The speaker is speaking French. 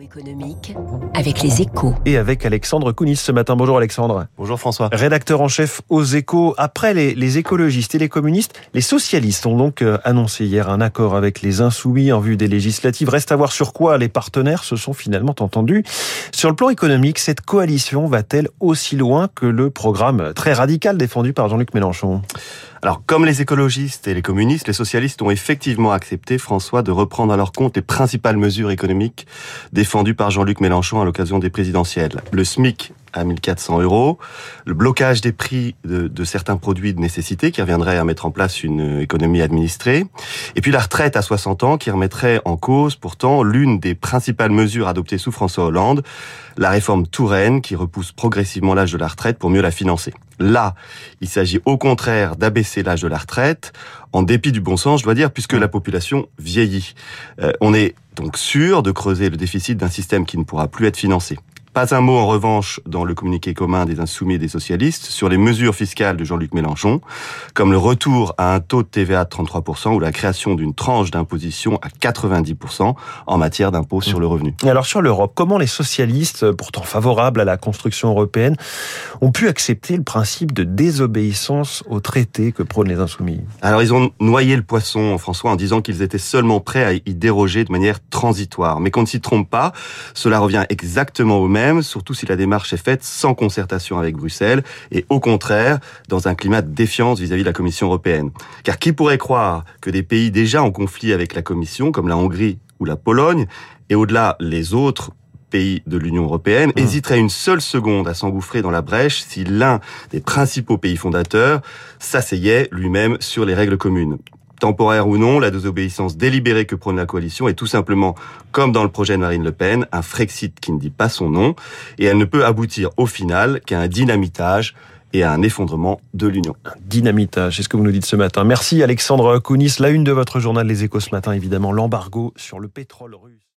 économique avec les échos. Et avec Alexandre Kounis ce matin. Bonjour Alexandre. Bonjour François. Rédacteur en chef aux échos. Après les, les, écologistes et les communistes, les socialistes ont donc euh, annoncé hier un accord avec les insoumis en vue des législatives. Reste à voir sur quoi les partenaires se sont finalement entendus. Sur le plan économique, cette coalition va-t-elle aussi loin que le programme très radical défendu par Jean-Luc Mélenchon? Alors, comme les écologistes et les communistes, les socialistes ont effectivement accepté, François, de reprendre à leur compte les principales mesures économiques défendues par Jean-Luc Mélenchon à l'occasion des présidentielles. Le SMIC à 1400 euros, le blocage des prix de, de, certains produits de nécessité qui reviendrait à mettre en place une économie administrée, et puis la retraite à 60 ans qui remettrait en cause pourtant l'une des principales mesures adoptées sous François Hollande, la réforme Touraine qui repousse progressivement l'âge de la retraite pour mieux la financer. Là, il s'agit au contraire d'abaisser l'âge de la retraite, en dépit du bon sens, je dois dire, puisque la population vieillit. Euh, on est donc sûr de creuser le déficit d'un système qui ne pourra plus être financé. Pas un mot en revanche dans le communiqué commun des insoumis et des socialistes sur les mesures fiscales de Jean-Luc Mélenchon, comme le retour à un taux de TVA de 33% ou la création d'une tranche d'imposition à 90% en matière d'impôt sur le revenu. Et alors sur l'Europe, comment les socialistes, pourtant favorables à la construction européenne, ont pu accepter le principe de désobéissance au traité que prônent les insoumis? Alors ils ont noyé le poisson, François, en disant qu'ils étaient seulement prêts à y déroger de manière transitoire. Mais qu'on ne s'y trompe pas, cela revient exactement au même surtout si la démarche est faite sans concertation avec Bruxelles et au contraire dans un climat de défiance vis-à-vis de la Commission européenne. Car qui pourrait croire que des pays déjà en conflit avec la Commission, comme la Hongrie ou la Pologne, et au-delà les autres pays de l'Union européenne, mmh. hésiteraient une seule seconde à s'engouffrer dans la brèche si l'un des principaux pays fondateurs s'asseyait lui-même sur les règles communes temporaire ou non, la désobéissance délibérée que prône la coalition est tout simplement, comme dans le projet de Marine Le Pen, un Frexit qui ne dit pas son nom, et elle ne peut aboutir au final qu'à un dynamitage et à un effondrement de l'Union. Un dynamitage, c'est ce que vous nous dites ce matin. Merci Alexandre Kounis. La une de votre journal Les Échos ce matin, évidemment, l'embargo sur le pétrole russe.